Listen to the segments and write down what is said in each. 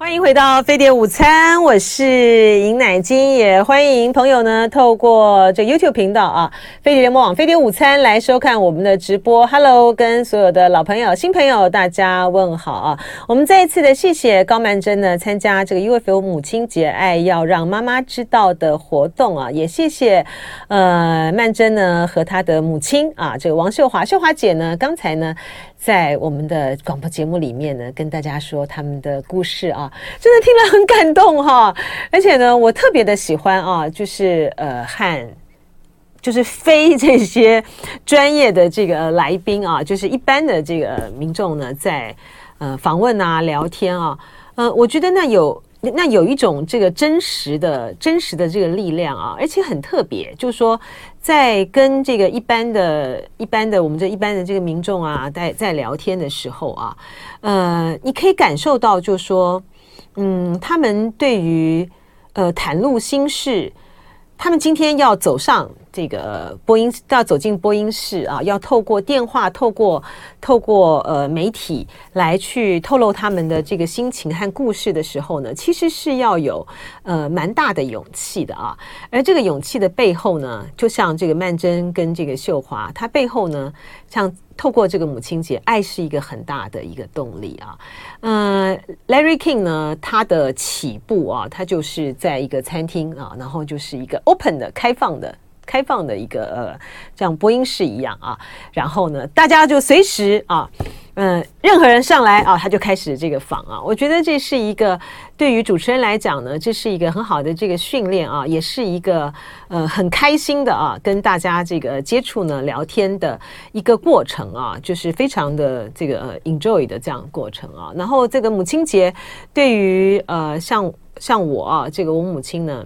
欢迎回到飞碟午餐，我是尹乃菁，也欢迎朋友呢透过这 YouTube 频道啊，飞碟联播网飞碟午餐来收看我们的直播。Hello，跟所有的老朋友、新朋友大家问好啊！我们再一次的谢谢高曼珍呢参加这个 UFO 母亲节爱要让妈妈知道的活动啊，也谢谢呃曼珍呢和她的母亲啊，这个王秀华秀华姐呢刚才呢。在我们的广播节目里面呢，跟大家说他们的故事啊，真的听了很感动哈。而且呢，我特别的喜欢啊，就是呃，和就是非这些专业的这个来宾啊，就是一般的这个民众呢，在呃访问啊、聊天啊，呃，我觉得那有。那有一种这个真实的、真实的这个力量啊，而且很特别，就是说，在跟这个一般的、一般的我们这一般的这个民众啊，在在聊天的时候啊，呃，你可以感受到，就是说，嗯，他们对于呃袒露心事，他们今天要走上。这个播音要走进播音室啊，要透过电话、透过透过呃媒体来去透露他们的这个心情和故事的时候呢，其实是要有呃蛮大的勇气的啊。而这个勇气的背后呢，就像这个曼桢跟这个秀华，她背后呢，像透过这个母亲节，爱是一个很大的一个动力啊。嗯、呃，Larry King 呢，他的起步啊，他就是在一个餐厅啊，然后就是一个 open 的开放的。开放的一个呃，像播音室一样啊，然后呢，大家就随时啊，嗯，任何人上来啊，他就开始这个访啊。我觉得这是一个对于主持人来讲呢，这是一个很好的这个训练啊，也是一个呃很开心的啊，跟大家这个接触呢聊天的一个过程啊，就是非常的这个 enjoy 的这样过程啊。然后这个母亲节对于呃像像我啊，这个我母亲呢。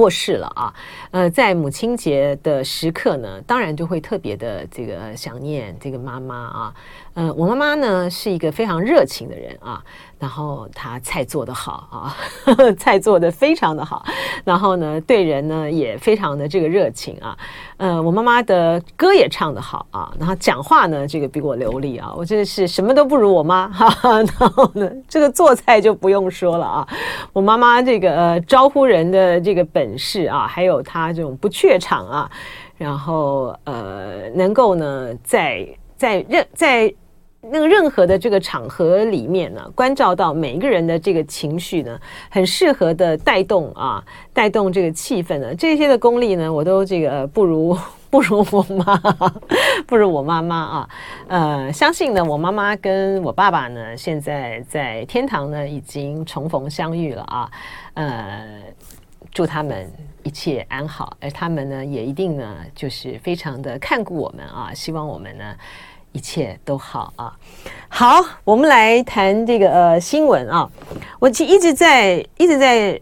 过世了啊，呃，在母亲节的时刻呢，当然就会特别的这个想念这个妈妈啊。呃，我妈妈呢是一个非常热情的人啊，然后她菜做得好啊，呵呵，菜做得非常的好，然后呢对人呢也非常的这个热情啊。呃，我妈妈的歌也唱得好啊，然后讲话呢这个比我流利啊，我真的是什么都不如我妈哈，然后呢这个做菜就不用说了啊，我妈妈这个呃招呼人的这个本事啊，还有她这种不怯场啊，然后呃能够呢在在任在。那个任何的这个场合里面呢，关照到每一个人的这个情绪呢，很适合的带动啊，带动这个气氛呢，这些的功力呢，我都这个 不如不如我妈，不如我妈妈啊。呃，相信呢，我妈妈跟我爸爸呢，现在在天堂呢，已经重逢相遇了啊。呃，祝他们一切安好，而他们呢，也一定呢，就是非常的看顾我们啊，希望我们呢。一切都好啊！好，我们来谈这个呃新闻啊。我其一直在一直在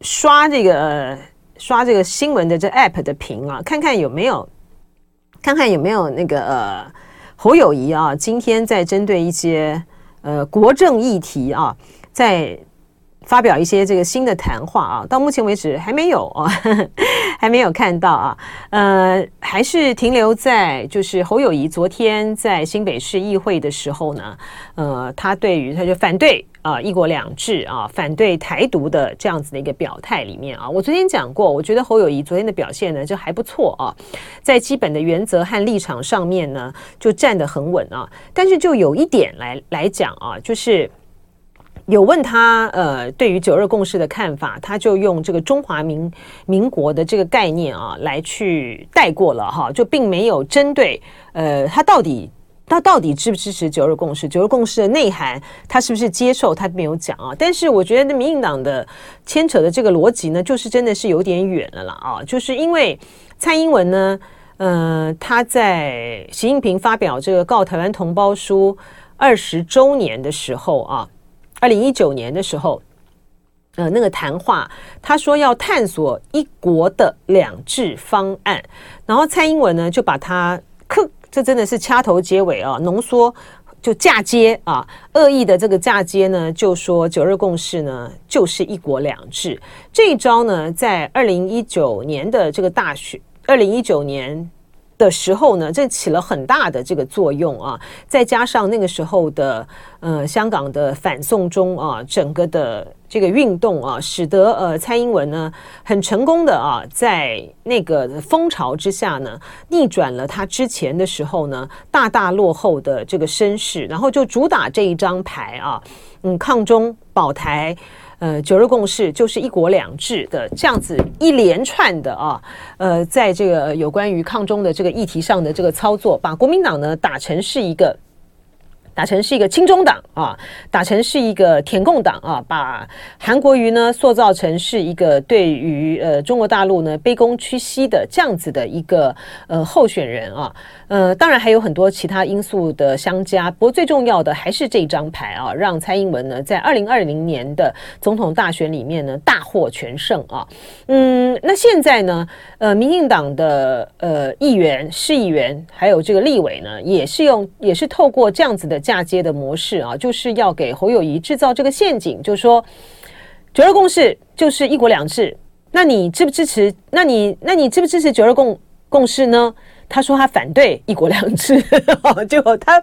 刷这个、呃、刷这个新闻的这 app 的屏啊，看看有没有看看有没有那个呃侯友宜啊，今天在针对一些呃国政议题啊，在。发表一些这个新的谈话啊，到目前为止还没有啊，还没有看到啊，呃，还是停留在就是侯友谊昨天在新北市议会的时候呢，呃，他对于他就反对啊一国两制啊，反对台独的这样子的一个表态里面啊，我昨天讲过，我觉得侯友谊昨天的表现呢就还不错啊，在基本的原则和立场上面呢就站得很稳啊，但是就有一点来来讲啊，就是。有问他，呃，对于九二共识的看法，他就用这个中华民民国的这个概念啊，来去带过了哈，就并没有针对，呃，他到底他到底支不支持九二共识，九二共识的内涵，他是不是接受，他没有讲啊。但是我觉得，民进党的牵扯的这个逻辑呢，就是真的是有点远了啦啊，就是因为蔡英文呢，呃，他在习近平发表这个告台湾同胞书二十周年的时候啊。二零一九年的时候，呃，那个谈话，他说要探索一国的两制方案，然后蔡英文呢就把它，克，这真的是掐头结尾啊，浓缩就嫁接啊，恶意的这个嫁接呢，就说九二共识呢就是一国两制，这一招呢，在二零一九年的这个大选，二零一九年。的时候呢，这起了很大的这个作用啊，再加上那个时候的呃香港的反送中啊，整个的这个运动啊，使得呃蔡英文呢很成功的啊，在那个风潮之下呢，逆转了他之前的时候呢大大落后的这个身世，然后就主打这一张牌啊，嗯，抗中保台。呃，九日共识就是一国两制的这样子一连串的啊，呃，在这个有关于抗中的这个议题上的这个操作，把国民党呢打成是一个。打成是一个亲中党啊，打成是一个舔共党啊，把韩国瑜呢塑造成是一个对于呃中国大陆呢卑躬屈膝的这样子的一个呃候选人啊，呃，当然还有很多其他因素的相加，不过最重要的还是这张牌啊，让蔡英文呢在二零二零年的总统大选里面呢大获全胜啊，嗯，那现在呢，呃，民进党的呃议员、市议员还有这个立委呢，也是用也是透过这样子的。嫁接的模式啊，就是要给侯友谊制造这个陷阱，就是说九二共识就是一国两制，那你支不支持？那你那你支不支持九二共共识呢？他说他反对一国两制，结果他，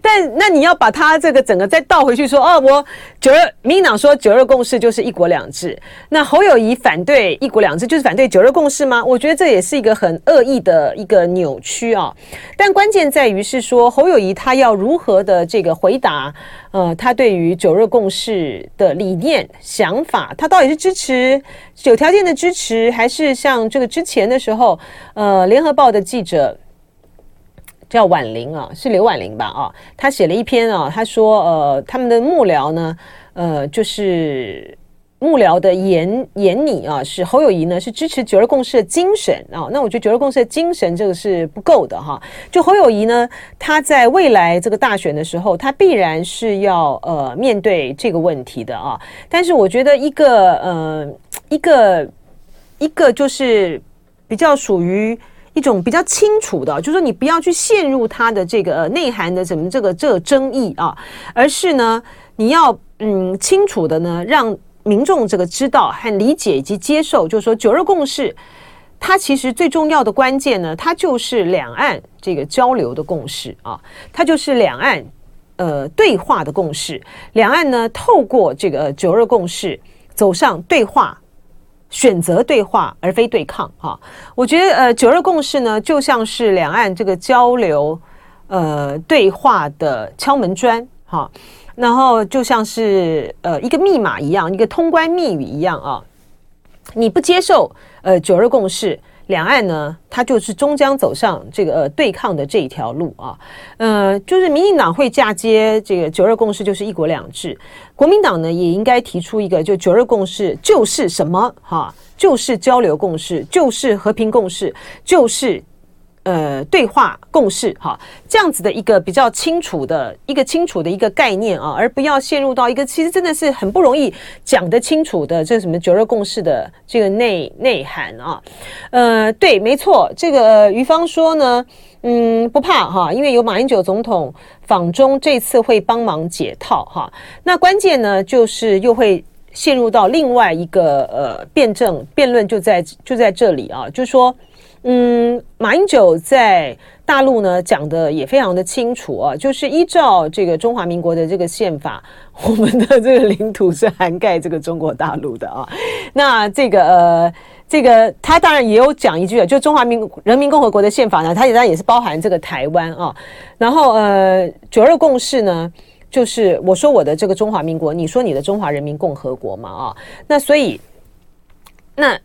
但那你要把他这个整个再倒回去说哦，我九二民进党说九二共识就是一国两制，那侯友谊反对一国两制就是反对九二共识吗？我觉得这也是一个很恶意的一个扭曲啊。但关键在于是说侯友谊他要如何的这个回答，呃，他对于九二共识的理念想法，他到底是支持有条件的支持，还是像这个之前的时候，呃，联合报的记者。叫婉玲啊，是刘婉玲吧？啊，他写了一篇啊，他说呃，他们的幕僚呢，呃，就是幕僚的言言语啊，是侯友宜呢是支持九二共识的精神啊。那我觉得九二共识的精神这个是不够的哈。就侯友宜呢，他在未来这个大选的时候，他必然是要呃面对这个问题的啊。但是我觉得一个呃一个一个就是比较属于。一种比较清楚的，就是说你不要去陷入它的这个内涵的什么这个这个争议啊，而是呢，你要嗯清楚的呢，让民众这个知道和理解以及接受，就是说九二共识，它其实最重要的关键呢，它就是两岸这个交流的共识啊，它就是两岸呃对话的共识，两岸呢透过这个九二共识走上对话。选择对话而非对抗，哈，我觉得呃，九二共识呢，就像是两岸这个交流呃对话的敲门砖，哈，然后就像是呃一个密码一样，一个通关密语一样啊，你不接受呃九二共识。两岸呢，它就是终将走上这个呃对抗的这一条路啊，呃，就是民进党会嫁接这个九二共识，就是一国两制。国民党呢，也应该提出一个，就九二共识就是什么哈，就是交流共识，就是和平共识，就是。呃，对话共识哈，这样子的一个比较清楚的一个清楚的一个概念啊，而不要陷入到一个其实真的是很不容易讲得清楚的这什么九二共识的这个内内涵啊。呃，对，没错，这个于芳说呢，嗯，不怕哈，因为有马英九总统访中，这次会帮忙解套哈。那关键呢，就是又会陷入到另外一个呃辩证辩论，就在就在这里啊，就是说。嗯，马英九在大陆呢讲的也非常的清楚啊，就是依照这个中华民国的这个宪法，我们的这个领土是涵盖这个中国大陆的啊。那这个呃，这个他当然也有讲一句啊，就中华民人民共和国的宪法呢，它也它也是包含这个台湾啊。然后呃，九二共识呢，就是我说我的这个中华民国，你说你的中华人民共和国嘛啊。那所以那。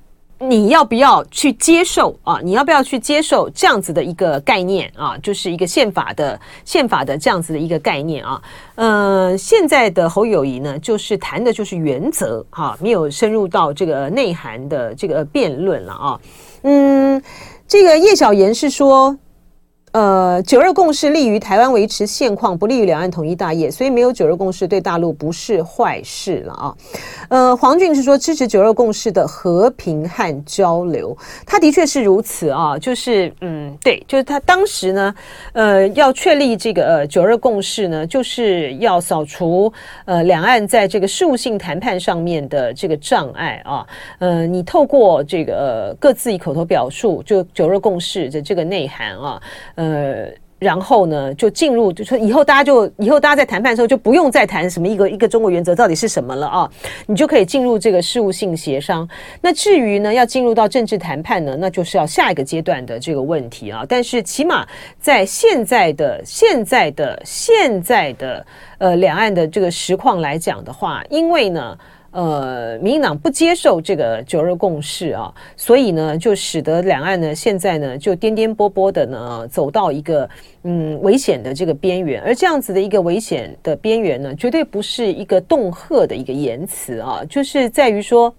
你要不要去接受啊？你要不要去接受这样子的一个概念啊？就是一个宪法的宪法的这样子的一个概念啊。呃，现在的侯友谊呢，就是谈的就是原则哈，没有深入到这个内涵的这个辩论了啊。嗯，这个叶小言是说，呃，九二共识利于台湾维持现况，不利于两岸统一大业，所以没有九二共识对大陆不是坏事了啊。呃，黄俊是说支持九二共识的和平和交流，他的确是如此啊，就是嗯，对，就是他当时呢，呃，要确立这个呃九二共识呢，就是要扫除呃两岸在这个事务性谈判上面的这个障碍啊。呃，你透过这个各自以口头表述，就九二共识的这个内涵啊。呃然后呢，就进入，就说以后大家就以后大家在谈判的时候就不用再谈什么一个一个中国原则到底是什么了啊，你就可以进入这个事务性协商。那至于呢，要进入到政治谈判呢，那就是要下一个阶段的这个问题啊。但是起码在现在的现在的现在的呃两岸的这个实况来讲的话，因为呢。呃，民进党不接受这个九二共识啊，所以呢，就使得两岸呢现在呢就颠颠簸簸的呢走到一个嗯危险的这个边缘，而这样子的一个危险的边缘呢，绝对不是一个恫吓的一个言辞啊，就是在于说，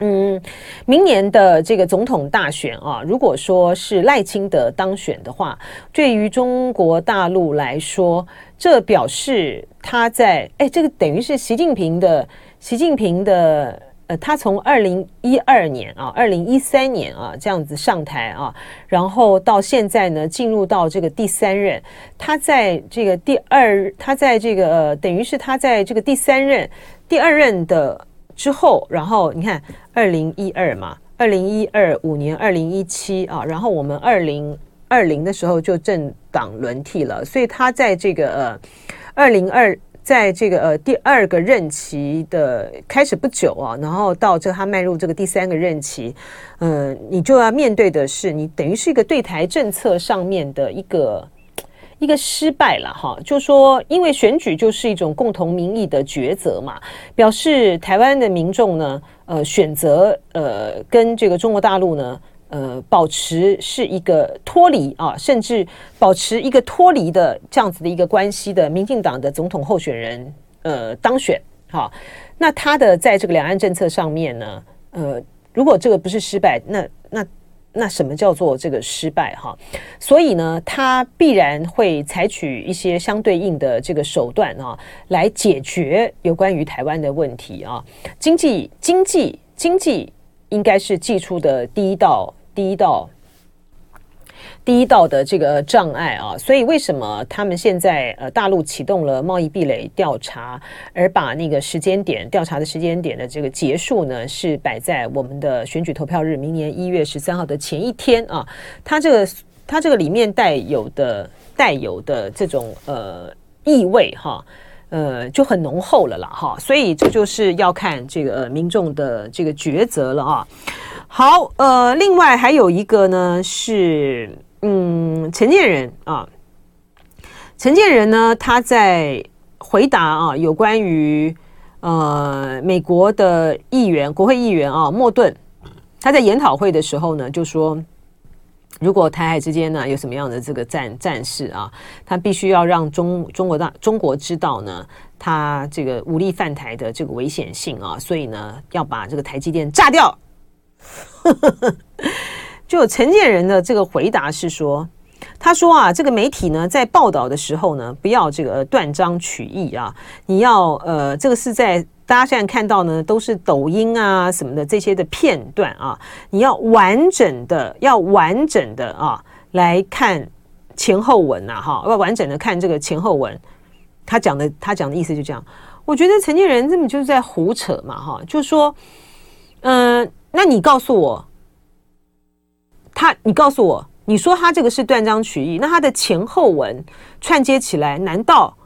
嗯，明年的这个总统大选啊，如果说是赖清德当选的话，对于中国大陆来说，这表示他在哎，这个等于是习近平的。习近平的呃，他从二零一二年啊，二零一三年啊这样子上台啊，然后到现在呢，进入到这个第三任，他在这个第二，他在这个呃，等于是他在这个第三任、第二任的之后，然后你看二零一二嘛，二零一二五年，二零一七啊，然后我们二零二零的时候就政党轮替了，所以他在这个呃二零二。在这个呃第二个任期的开始不久啊，然后到这他迈入这个第三个任期，嗯、呃，你就要面对的是你等于是一个对台政策上面的一个一个失败了哈。就说因为选举就是一种共同民意的抉择嘛，表示台湾的民众呢，呃，选择呃跟这个中国大陆呢。呃，保持是一个脱离啊，甚至保持一个脱离的这样子的一个关系的民进党的总统候选人呃当选，好，那他的在这个两岸政策上面呢，呃，如果这个不是失败，那那那什么叫做这个失败哈？所以呢，他必然会采取一些相对应的这个手段啊，来解决有关于台湾的问题啊，经济经济经济应该是祭出的第一道。第一道，第一道的这个障碍啊，所以为什么他们现在呃大陆启动了贸易壁垒调查，而把那个时间点调查的时间点的这个结束呢，是摆在我们的选举投票日，明年一月十三号的前一天啊？它这个它这个里面带有的带有的这种呃意味哈，呃就很浓厚了啦哈，所以这就是要看这个民众的这个抉择了啊。好，呃，另外还有一个呢，是嗯，陈建仁啊，陈建仁呢，他在回答啊，有关于呃美国的议员、国会议员啊，莫顿，他在研讨会的时候呢，就说，如果台海之间呢有什么样的这个战战事啊，他必须要让中中国大中国知道呢，他这个武力犯台的这个危险性啊，所以呢，要把这个台积电炸掉。就陈建仁的这个回答是说，他说啊，这个媒体呢在报道的时候呢，不要这个断章取义啊，你要呃，这个是在大家现在看到呢，都是抖音啊什么的这些的片段啊，你要完整的，要完整的啊来看前后文呐，哈，要完整的看这个前后文。他讲的，他讲的意思就这样。我觉得陈建仁根本就是在胡扯嘛，哈，就说，嗯。那你告诉我，他，你告诉我，你说他这个是断章取义，那他的前后文串接起来，难道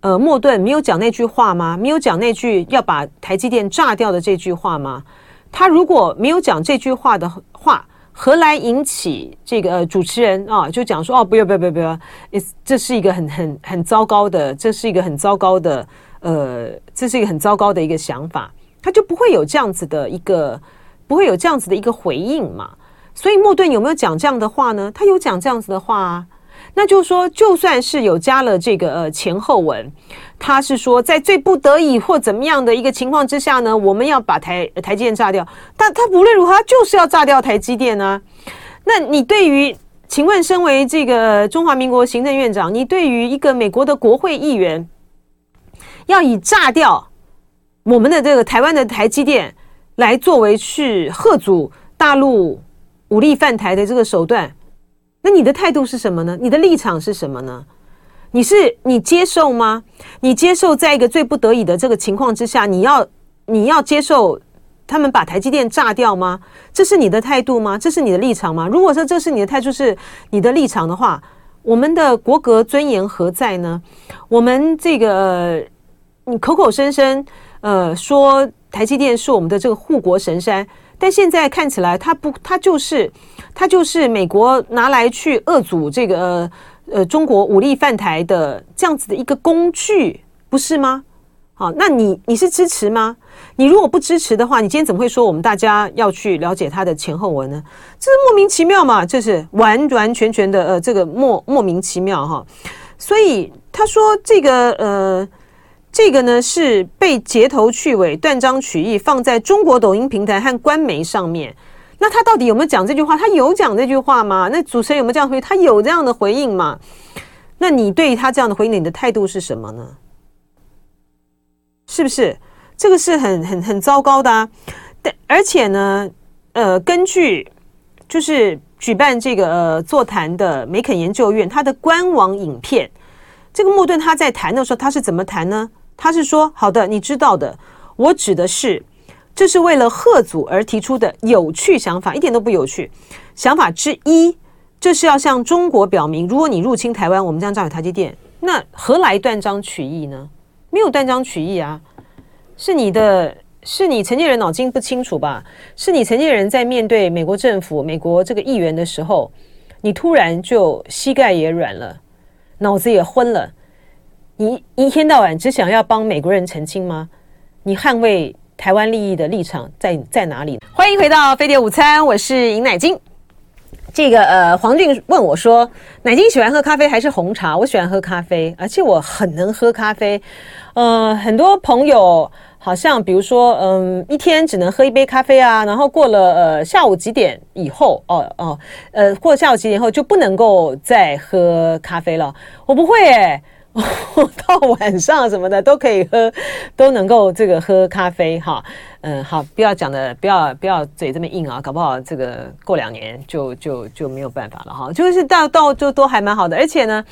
呃莫顿没有讲那句话吗？没有讲那句要把台积电炸掉的这句话吗？他如果没有讲这句话的话，何来引起这个呃主持人啊就讲说哦不要不要不要不要，这是一个很很很糟糕的，这是一个很糟糕的呃，这是一个很糟糕的一个想法，他就不会有这样子的一个。不会有这样子的一个回应嘛？所以莫顿有没有讲这样的话呢？他有讲这样子的话啊。那就是说，就算是有加了这个呃前后文，他是说在最不得已或怎么样的一个情况之下呢，我们要把台台积电炸掉。但他无论如何，他就是要炸掉台积电啊。那你对于请问，身为这个中华民国行政院长，你对于一个美国的国会议员要以炸掉我们的这个台湾的台积电来作为去吓阻大陆武力犯台的这个手段，那你的态度是什么呢？你的立场是什么呢？你是你接受吗？你接受在一个最不得已的这个情况之下，你要你要接受他们把台积电炸掉吗？这是你的态度吗？这是你的立场吗？如果说这是你的态度，是你的立场的话，我们的国格尊严何在呢？我们这个你口口声声呃说台积电是我们的这个护国神山，但现在看起来，它不，它就是它就是美国拿来去遏阻这个。呃呃，中国武力犯台的这样子的一个工具，不是吗？好，那你你是支持吗？你如果不支持的话，你今天怎么会说我们大家要去了解他的前后文呢？这是莫名其妙嘛？这是完完全全的呃，这个莫莫名其妙哈。所以他说这个呃，这个呢是被截头去尾、断章取义，放在中国抖音平台和官媒上面。那他到底有没有讲这句话？他有讲这句话吗？那主持人有没有这样回应？他有这样的回应吗？那你对他这样的回应，你的态度是什么呢？是不是？这个是很很很糟糕的啊！但而且呢，呃，根据就是举办这个呃座谈的梅肯研究院，他的官网影片，这个莫顿他在谈的时候，他是怎么谈呢？他是说：“好的，你知道的，我指的是。”这是为了贺祖而提出的有趣想法，一点都不有趣。想法之一，这是要向中国表明，如果你入侵台湾，我们将炸毁台积电。那何来断章取义呢？没有断章取义啊，是你的，是你承建人脑筋不清楚吧？是你承建人在面对美国政府、美国这个议员的时候，你突然就膝盖也软了，脑子也昏了。你一天到晚只想要帮美国人澄清吗？你捍卫。台湾利益的立场在在哪里？欢迎回到飞碟午餐，我是尹乃金。这个呃，黄俊问我说：“乃金喜欢喝咖啡还是红茶？”我喜欢喝咖啡，而且我很能喝咖啡。呃，很多朋友好像比如说，嗯，一天只能喝一杯咖啡啊，然后过了呃下午几点以后，哦哦，呃，过了下午几点以后就不能够再喝咖啡了。我不会诶、欸。到晚上什么的都可以喝，都能够这个喝咖啡哈。嗯，好，不要讲的，不要不要嘴这么硬啊，搞不好这个过两年就就就没有办法了哈。就是到到就都还蛮好的，而且呢，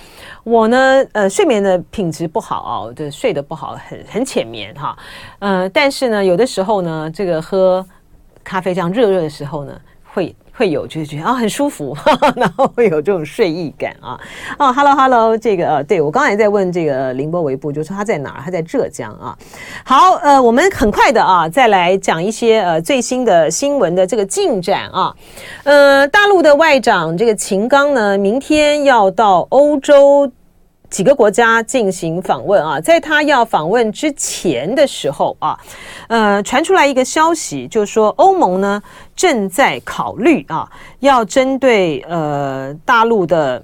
我呢呃睡眠的品质不好，就睡得不好，很很浅眠哈。嗯，但是呢，有的时候呢，这个喝咖啡这样热热的时候呢，会。会有就是觉得啊很舒服，哈哈，然后会有这种睡意感啊哦，Hello Hello，这个呃，对我刚才在问这个凌波微步，就说他在哪儿？他在浙江啊。好，呃，我们很快的啊，再来讲一些呃最新的新闻的这个进展啊。呃，大陆的外长这个秦刚呢，明天要到欧洲。几个国家进行访问啊，在他要访问之前的时候啊，呃，传出来一个消息，就是说欧盟呢正在考虑啊，要针对呃大陆的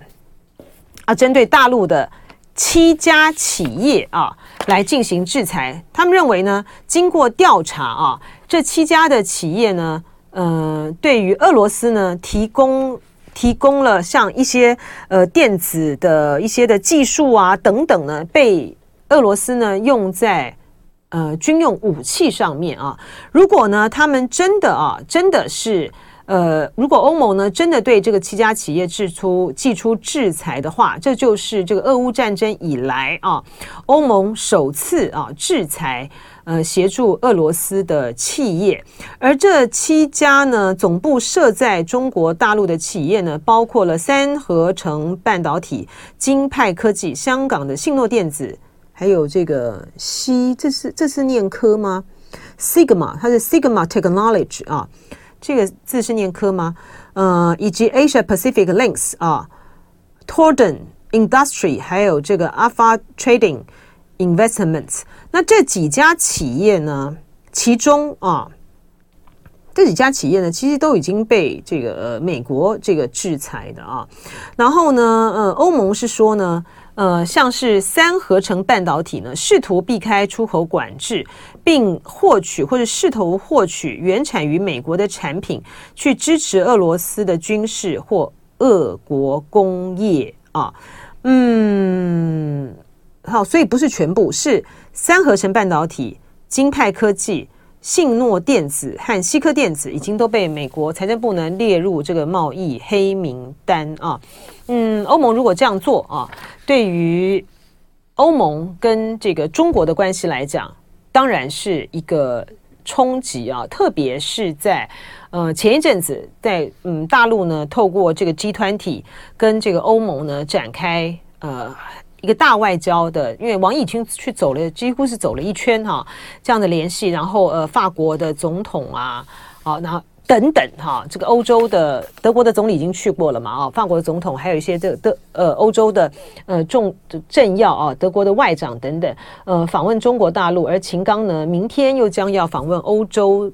啊，针对大陆的七家企业啊来进行制裁。他们认为呢，经过调查啊，这七家的企业呢，呃，对于俄罗斯呢提供。提供了像一些呃电子的一些的技术啊等等呢，被俄罗斯呢用在呃军用武器上面啊。如果呢他们真的啊真的是呃，如果欧盟呢真的对这个七家企业制出寄出制裁的话，这就是这个俄乌战争以来啊欧盟首次啊制裁。呃，协助俄罗斯的企业，而这七家呢，总部设在中国大陆的企业呢，包括了三合成半导体、金派科技、香港的信诺电子，还有这个西，这是这是念科吗？Sigma，它是 Sigma Technology 啊，这个字是念科吗？呃，以及 Asia Pacific Links 啊，Torden Industry，还有这个 Alpha Trading Investments。那这几家企业呢？其中啊，这几家企业呢，其实都已经被这个呃美国这个制裁的啊。然后呢，呃，欧盟是说呢，呃，像是三合成半导体呢，试图避开出口管制，并获取或者试图获取原产于美国的产品，去支持俄罗斯的军事或。俄国工业啊，嗯，好，所以不是全部，是三合成半导体、晶派科技、信诺电子和西科电子已经都被美国财政部呢列入这个贸易黑名单啊。嗯，欧盟如果这样做啊，对于欧盟跟这个中国的关系来讲，当然是一个冲击啊，特别是在呃前一阵子在嗯大陆呢，透过这个 G20 跟这个欧盟呢展开呃一个大外交的，因为王毅已经去走了，几乎是走了一圈哈、啊，这样的联系，然后呃法国的总统啊，好，然后。等等哈，这个欧洲的德国的总理已经去过了嘛？啊，法国的总统还有一些这个德呃欧洲的呃重政要啊，德国的外长等等，呃访问中国大陆，而秦刚呢，明天又将要访问欧洲。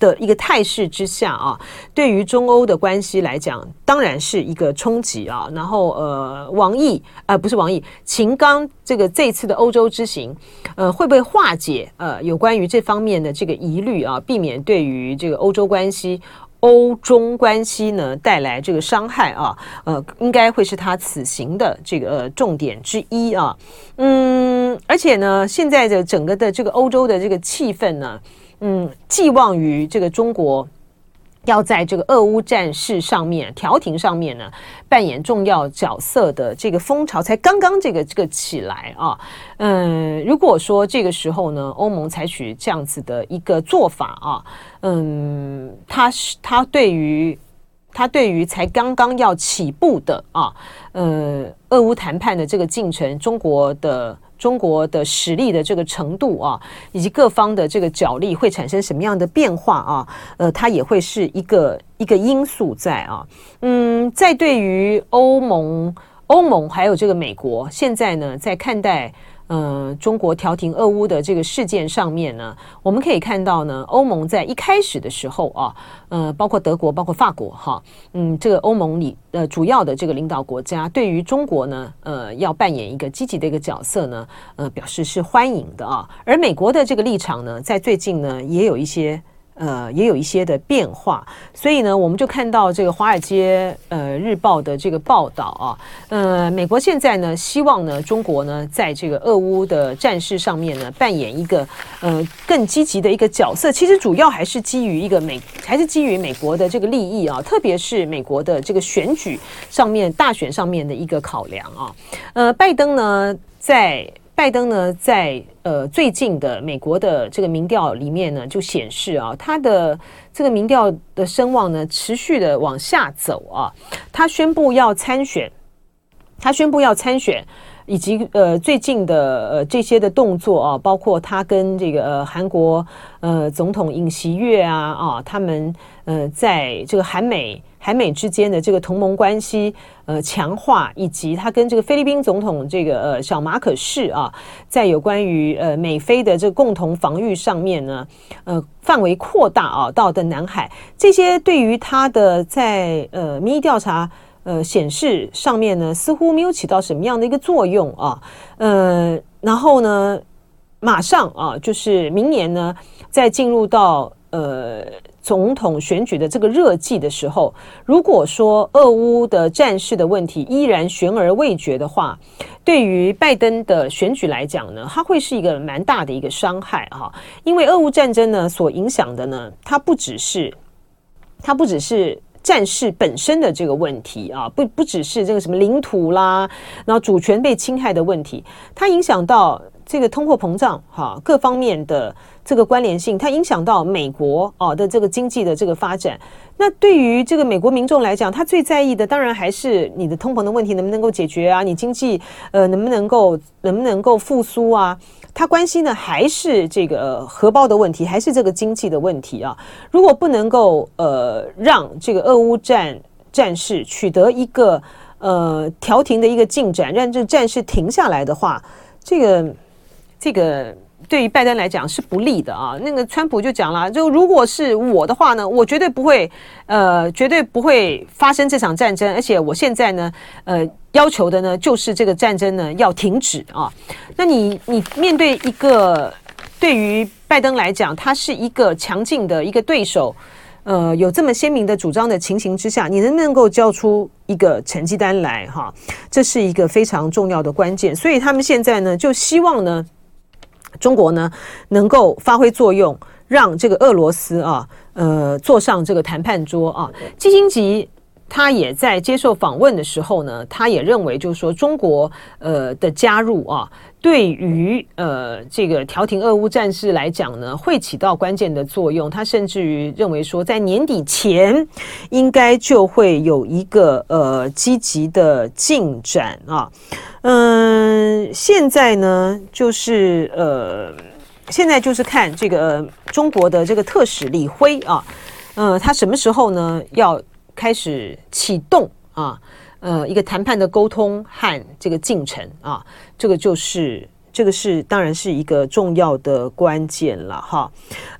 的一个态势之下啊，对于中欧的关系来讲，当然是一个冲击啊。然后呃，王毅呃不是王毅，秦刚这个这次的欧洲之行，呃，会不会化解呃有关于这方面的这个疑虑啊，避免对于这个欧洲关系、欧中关系呢带来这个伤害啊？呃，应该会是他此行的这个、呃、重点之一啊。嗯，而且呢，现在的整个的这个欧洲的这个气氛呢。嗯，寄望于这个中国要在这个俄乌战事上面调停上面呢，扮演重要角色的这个风潮才刚刚这个这个起来啊。嗯，如果说这个时候呢，欧盟采取这样子的一个做法啊，嗯，他是他对于他对于才刚刚要起步的啊，呃，俄乌谈判的这个进程，中国的。中国的实力的这个程度啊，以及各方的这个角力会产生什么样的变化啊？呃，它也会是一个一个因素在啊。嗯，在对于欧盟、欧盟还有这个美国，现在呢，在看待。呃，中国调停俄乌的这个事件上面呢，我们可以看到呢，欧盟在一开始的时候啊，呃，包括德国、包括法国哈，嗯，这个欧盟里呃主要的这个领导国家对于中国呢，呃，要扮演一个积极的一个角色呢，呃，表示是欢迎的啊。而美国的这个立场呢，在最近呢，也有一些。呃，也有一些的变化，所以呢，我们就看到这个《华尔街呃日报》的这个报道啊，呃，美国现在呢，希望呢，中国呢，在这个俄乌的战事上面呢，扮演一个呃更积极的一个角色。其实主要还是基于一个美，还是基于美国的这个利益啊，特别是美国的这个选举上面，大选上面的一个考量啊。呃，拜登呢，在。拜登呢，在呃最近的美国的这个民调里面呢，就显示啊，他的这个民调的声望呢，持续的往下走啊。他宣布要参选，他宣布要参选，以及呃最近的呃这些的动作啊，包括他跟这个呃韩国呃总统尹锡悦啊啊，他们呃在这个韩美。韩美之间的这个同盟关系呃强化，以及他跟这个菲律宾总统这个呃小马可士啊，在有关于呃美菲的这个共同防御上面呢，呃范围扩大啊到的南海，这些对于他的在呃民意调查呃显示上面呢，似乎没有起到什么样的一个作用啊，呃，然后呢，马上啊就是明年呢再进入到呃。总统选举的这个热季的时候，如果说俄乌的战事的问题依然悬而未决的话，对于拜登的选举来讲呢，它会是一个蛮大的一个伤害哈。因为俄乌战争呢所影响的呢，它不只是它不只是战事本身的这个问题啊，不不只是这个什么领土啦，然后主权被侵害的问题，它影响到这个通货膨胀哈，各方面的。这个关联性，它影响到美国哦的这个经济的这个发展。那对于这个美国民众来讲，他最在意的当然还是你的通膨的问题能不能够解决啊，你经济呃能不能够能不能够复苏啊？他关心的还是这个荷包的问题，还是这个经济的问题啊？如果不能够呃让这个俄乌战战事取得一个呃调停的一个进展，让这战事停下来的话，这个这个。对于拜登来讲是不利的啊。那个川普就讲了，就如果是我的话呢，我绝对不会，呃，绝对不会发生这场战争。而且我现在呢，呃，要求的呢，就是这个战争呢要停止啊。那你你面对一个对于拜登来讲，他是一个强劲的一个对手，呃有这么鲜明的主张的情形之下，你能不能够交出一个成绩单来？哈，这是一个非常重要的关键。所以他们现在呢，就希望呢，中国呢能够发挥作用，让这个俄罗斯啊，呃，坐上这个谈判桌啊。基辛格。他也在接受访问的时候呢，他也认为，就是说中国呃的加入啊，对于呃这个调停俄乌战事来讲呢，会起到关键的作用。他甚至于认为说，在年底前应该就会有一个呃积极的进展啊。嗯，现在呢，就是呃，现在就是看这个中国的这个特使李辉啊，呃，他什么时候呢要？开始启动啊，呃，一个谈判的沟通和这个进程啊，这个就是。这个是当然是一个重要的关键了哈，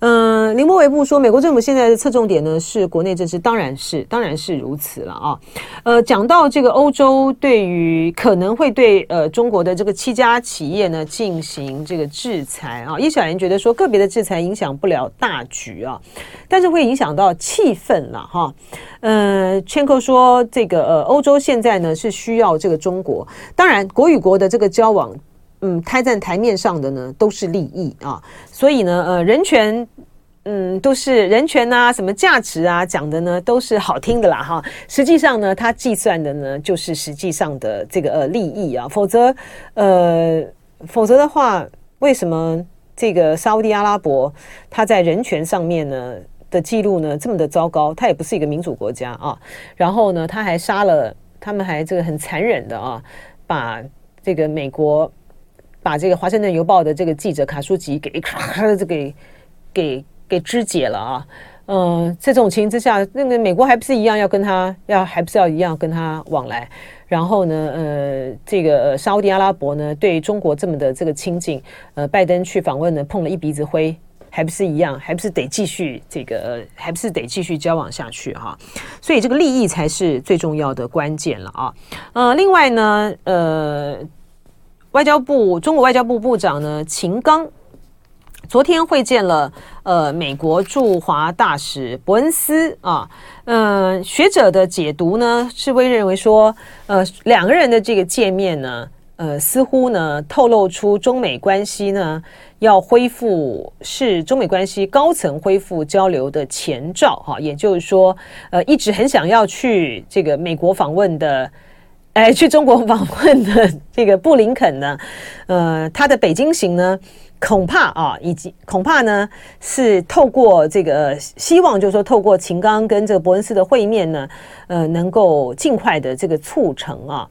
嗯、呃，林柏维布说，美国政府现在的侧重点呢是国内政治，当然是当然是如此了啊，呃，讲到这个欧洲对于可能会对呃中国的这个七家企业呢进行这个制裁啊，叶小妍觉得说个别的制裁影响不了大局啊，但是会影响到气氛了哈，呃，千克说这个呃欧洲现在呢是需要这个中国，当然国与国的这个交往。嗯，开在台面上的呢，都是利益啊，所以呢，呃，人权，嗯，都是人权啊，什么价值啊，讲的呢都是好听的啦，哈。实际上呢，他计算的呢，就是实际上的这个呃利益啊，否则，呃，否则的话，为什么这个沙乌地阿拉伯他在人权上面呢的记录呢这么的糟糕？他也不是一个民主国家啊，然后呢，他还杀了，他们还这个很残忍的啊，把这个美国。把这个《华盛顿邮报》的这个记者卡舒吉给咔的这给给给肢解了啊！嗯、在这种情形之下，那个美国还不是一样要跟他要还不是要一样跟他往来？然后呢，呃，这个沙乌地阿拉伯呢对中国这么的这个亲近，呃，拜登去访问呢碰了一鼻子灰，还不是一样，还不是得继续这个，还不是得继续交往下去哈？所以这个利益才是最重要的关键了啊！呃，另外呢，呃。外交部中国外交部部长呢，秦刚昨天会见了呃美国驻华大使伯恩斯啊，嗯、呃，学者的解读呢是会认为说，呃，两个人的这个见面呢，呃，似乎呢透露出中美关系呢要恢复，是中美关系高层恢复交流的前兆哈、也就是说，呃，一直很想要去这个美国访问的。哎，去中国访问的这个布林肯呢，呃，他的北京行呢，恐怕啊，以及恐怕呢，是透过这个希望，就是说透过秦刚跟这个伯恩斯的会面呢，呃，能够尽快的这个促成啊。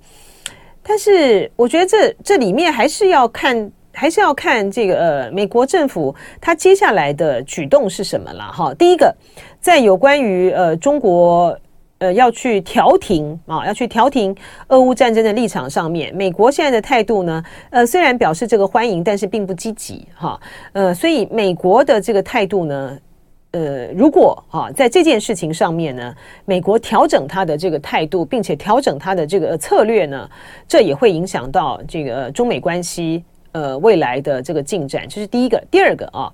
但是我觉得这这里面还是要看，还是要看这个呃，美国政府他接下来的举动是什么了哈。第一个，在有关于呃中国。呃，要去调停啊，要去调停俄乌战争的立场上面，美国现在的态度呢，呃，虽然表示这个欢迎，但是并不积极哈。呃，所以美国的这个态度呢，呃，如果啊，在这件事情上面呢，美国调整它的这个态度，并且调整它的这个策略呢，这也会影响到这个中美关系呃未来的这个进展。这是第一个，第二个啊，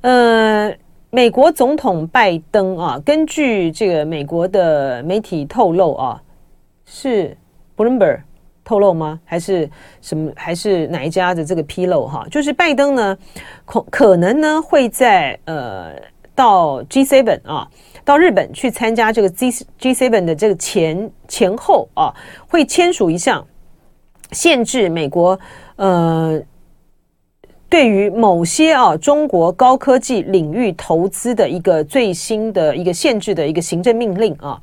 呃。美国总统拜登啊，根据这个美国的媒体透露啊，是 Bloomberg 透露吗？还是什么？还是哪一家的这个披露？哈，就是拜登呢，可可能呢会在呃到 G7 啊，到日本去参加这个 G G7 的这个前前后啊，会签署一项限制美国呃。对于某些啊中国高科技领域投资的一个最新的一个限制的一个行政命令啊，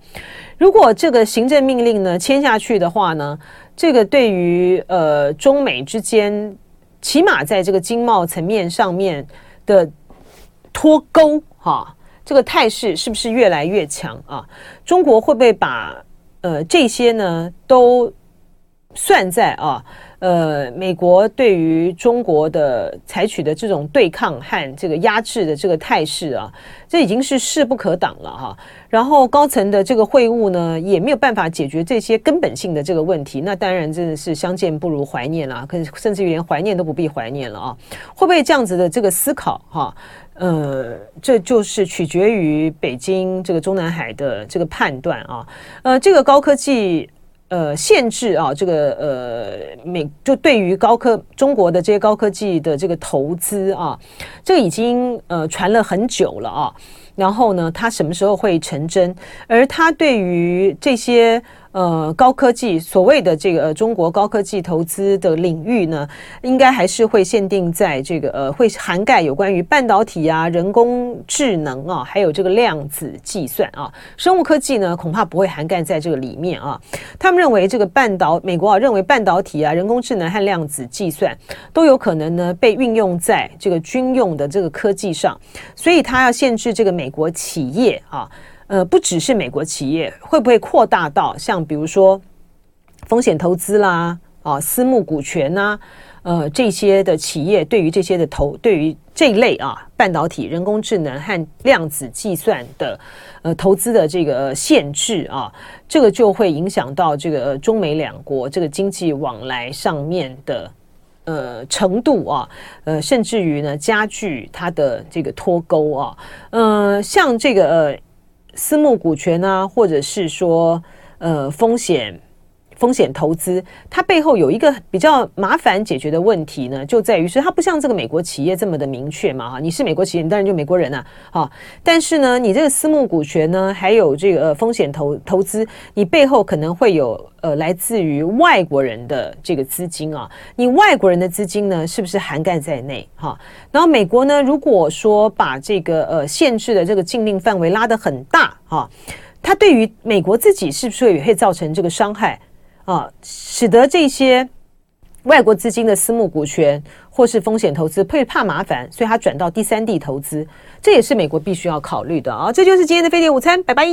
如果这个行政命令呢签下去的话呢，这个对于呃中美之间，起码在这个经贸层面上面的脱钩哈，这个态势是不是越来越强啊？中国会不会把呃这些呢都算在啊？呃，美国对于中国的采取的这种对抗和这个压制的这个态势啊，这已经是势不可挡了哈。然后高层的这个会晤呢，也没有办法解决这些根本性的这个问题。那当然真的是相见不如怀念了，可甚至于连怀念都不必怀念了啊。会不会这样子的这个思考哈？呃，这就是取决于北京这个中南海的这个判断啊。呃，这个高科技呃限制啊，这个呃美就对于高科中国的这些高科技的这个投资啊，这个已经呃传了很久了啊。然后呢，它什么时候会成真？而它对于这些。呃，高科技所谓的这个、中国高科技投资的领域呢，应该还是会限定在这个呃，会涵盖有关于半导体啊、人工智能啊，还有这个量子计算啊。生物科技呢，恐怕不会涵盖在这个里面啊。他们认为这个半导美国啊，认为半导体啊、人工智能和量子计算都有可能呢被运用在这个军用的这个科技上，所以他要限制这个美国企业啊。呃，不只是美国企业，会不会扩大到像比如说风险投资啦，啊，私募股权呐、呃，这些的企业对于这些的投，对于这一类啊，半导体、人工智能和量子计算的呃投资的这个限制啊，这个就会影响到这个中美两国这个经济往来上面的呃程度啊，呃，甚至于呢加剧它的这个脱钩啊，呃，像这个呃。私募股权啊，或者是说，呃，风险风险投资，它背后有一个比较麻烦解决的问题呢，就在于是它不像这个美国企业这么的明确嘛，哈，你是美国企业，你当然就美国人啊，哈，但是呢，你这个私募股权呢，还有这个风险投投资，你背后可能会有呃来自于外国人的这个资金啊，你外国人的资金呢，是不是涵盖在内？哈，然后美国呢，如果说把这个呃限制的这个禁令范围拉得很大，哈，它对于美国自己是不是也会造成这个伤害？啊，使得这些外国资金的私募股权或是风险投资会怕麻烦，所以他转到第三地投资，这也是美国必须要考虑的啊。这就是今天的非典午餐，拜拜。